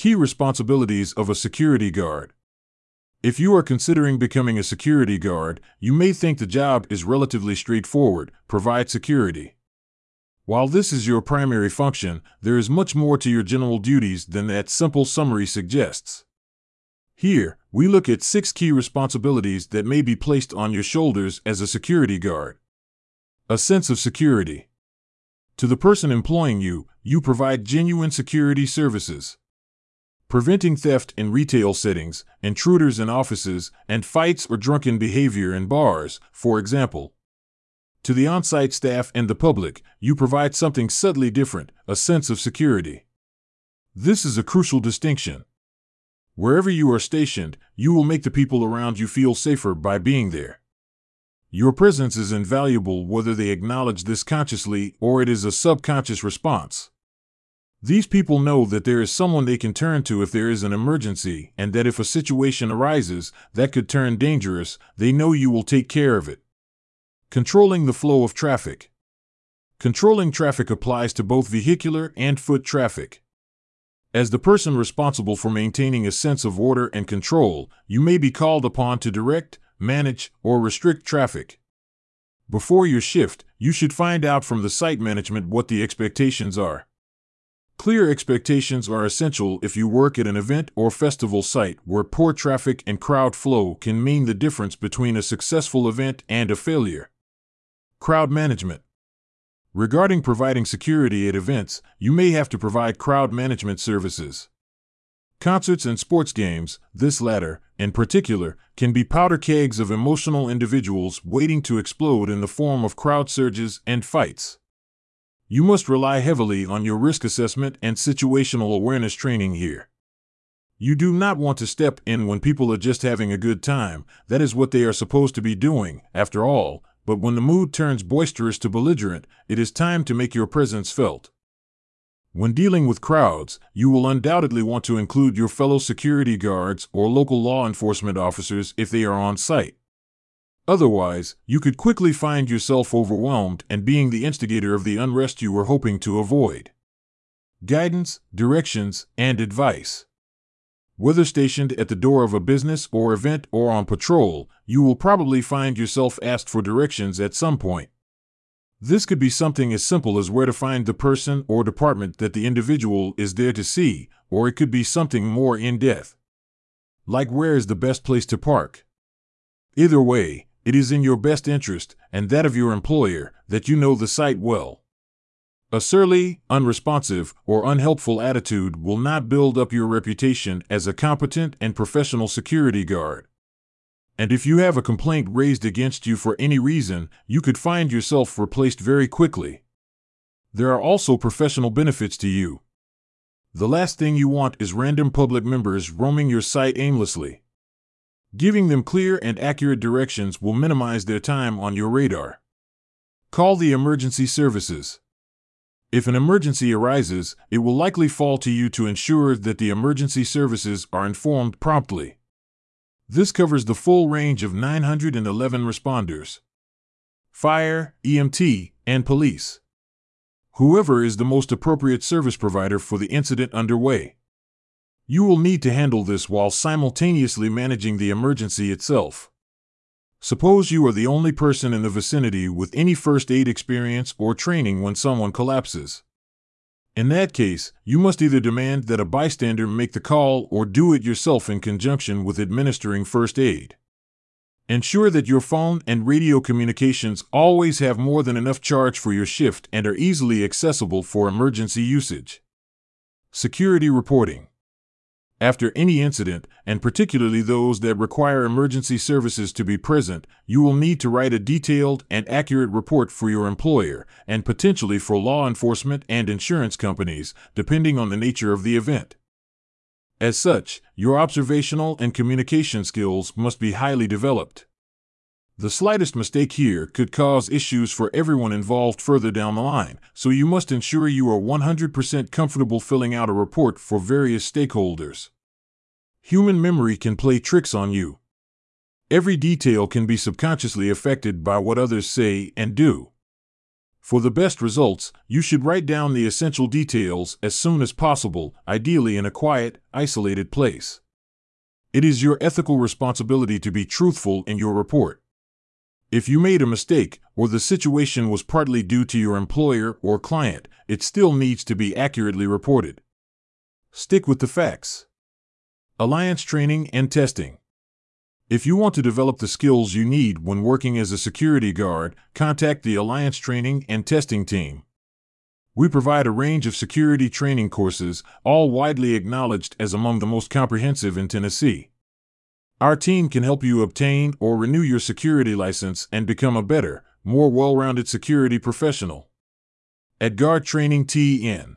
Key responsibilities of a security guard. If you are considering becoming a security guard, you may think the job is relatively straightforward provide security. While this is your primary function, there is much more to your general duties than that simple summary suggests. Here, we look at six key responsibilities that may be placed on your shoulders as a security guard. A sense of security. To the person employing you, you provide genuine security services preventing theft in retail settings, intruders in offices, and fights or drunken behavior in bars, for example. To the on site staff and the public, you provide something subtly different a sense of security. This is a crucial distinction. Wherever you are stationed, you will make the people around you feel safer by being there. Your presence is invaluable whether they acknowledge this consciously or it is a subconscious response. These people know that there is someone they can turn to if there is an emergency, and that if a situation arises that could turn dangerous, they know you will take care of it. Controlling the flow of traffic. Controlling traffic applies to both vehicular and foot traffic. As the person responsible for maintaining a sense of order and control, you may be called upon to direct, manage, or restrict traffic. Before your shift, you should find out from the site management what the expectations are. Clear expectations are essential if you work at an event or festival site where poor traffic and crowd flow can mean the difference between a successful event and a failure. Crowd management. Regarding providing security at events, you may have to provide crowd management services. Concerts and sports games, this latter, in particular, can be powder kegs of emotional individuals waiting to explode in the form of crowd surges and fights. You must rely heavily on your risk assessment and situational awareness training here. You do not want to step in when people are just having a good time. That is what they are supposed to be doing, after all. But when the mood turns boisterous to belligerent, it is time to make your presence felt. When dealing with crowds, you will undoubtedly want to include your fellow security guards or local law enforcement officers if they are on site. Otherwise, you could quickly find yourself overwhelmed and being the instigator of the unrest you were hoping to avoid. Guidance, directions, and advice. Whether stationed at the door of a business or event or on patrol, you will probably find yourself asked for directions at some point. This could be something as simple as where to find the person or department that the individual is there to see, or it could be something more in depth. Like where is the best place to park? Either way, it is in your best interest, and that of your employer, that you know the site well. A surly, unresponsive, or unhelpful attitude will not build up your reputation as a competent and professional security guard. And if you have a complaint raised against you for any reason, you could find yourself replaced very quickly. There are also professional benefits to you. The last thing you want is random public members roaming your site aimlessly. Giving them clear and accurate directions will minimize their time on your radar. Call the emergency services. If an emergency arises, it will likely fall to you to ensure that the emergency services are informed promptly. This covers the full range of 911 responders fire, EMT, and police. Whoever is the most appropriate service provider for the incident underway. You will need to handle this while simultaneously managing the emergency itself. Suppose you are the only person in the vicinity with any first aid experience or training when someone collapses. In that case, you must either demand that a bystander make the call or do it yourself in conjunction with administering first aid. Ensure that your phone and radio communications always have more than enough charge for your shift and are easily accessible for emergency usage. Security reporting. After any incident, and particularly those that require emergency services to be present, you will need to write a detailed and accurate report for your employer, and potentially for law enforcement and insurance companies, depending on the nature of the event. As such, your observational and communication skills must be highly developed. The slightest mistake here could cause issues for everyone involved further down the line, so you must ensure you are 100% comfortable filling out a report for various stakeholders. Human memory can play tricks on you. Every detail can be subconsciously affected by what others say and do. For the best results, you should write down the essential details as soon as possible, ideally in a quiet, isolated place. It is your ethical responsibility to be truthful in your report. If you made a mistake, or the situation was partly due to your employer or client, it still needs to be accurately reported. Stick with the facts. Alliance Training and Testing. If you want to develop the skills you need when working as a security guard, contact the Alliance Training and Testing team. We provide a range of security training courses, all widely acknowledged as among the most comprehensive in Tennessee. Our team can help you obtain or renew your security license and become a better, more well rounded security professional. At Guard Training TN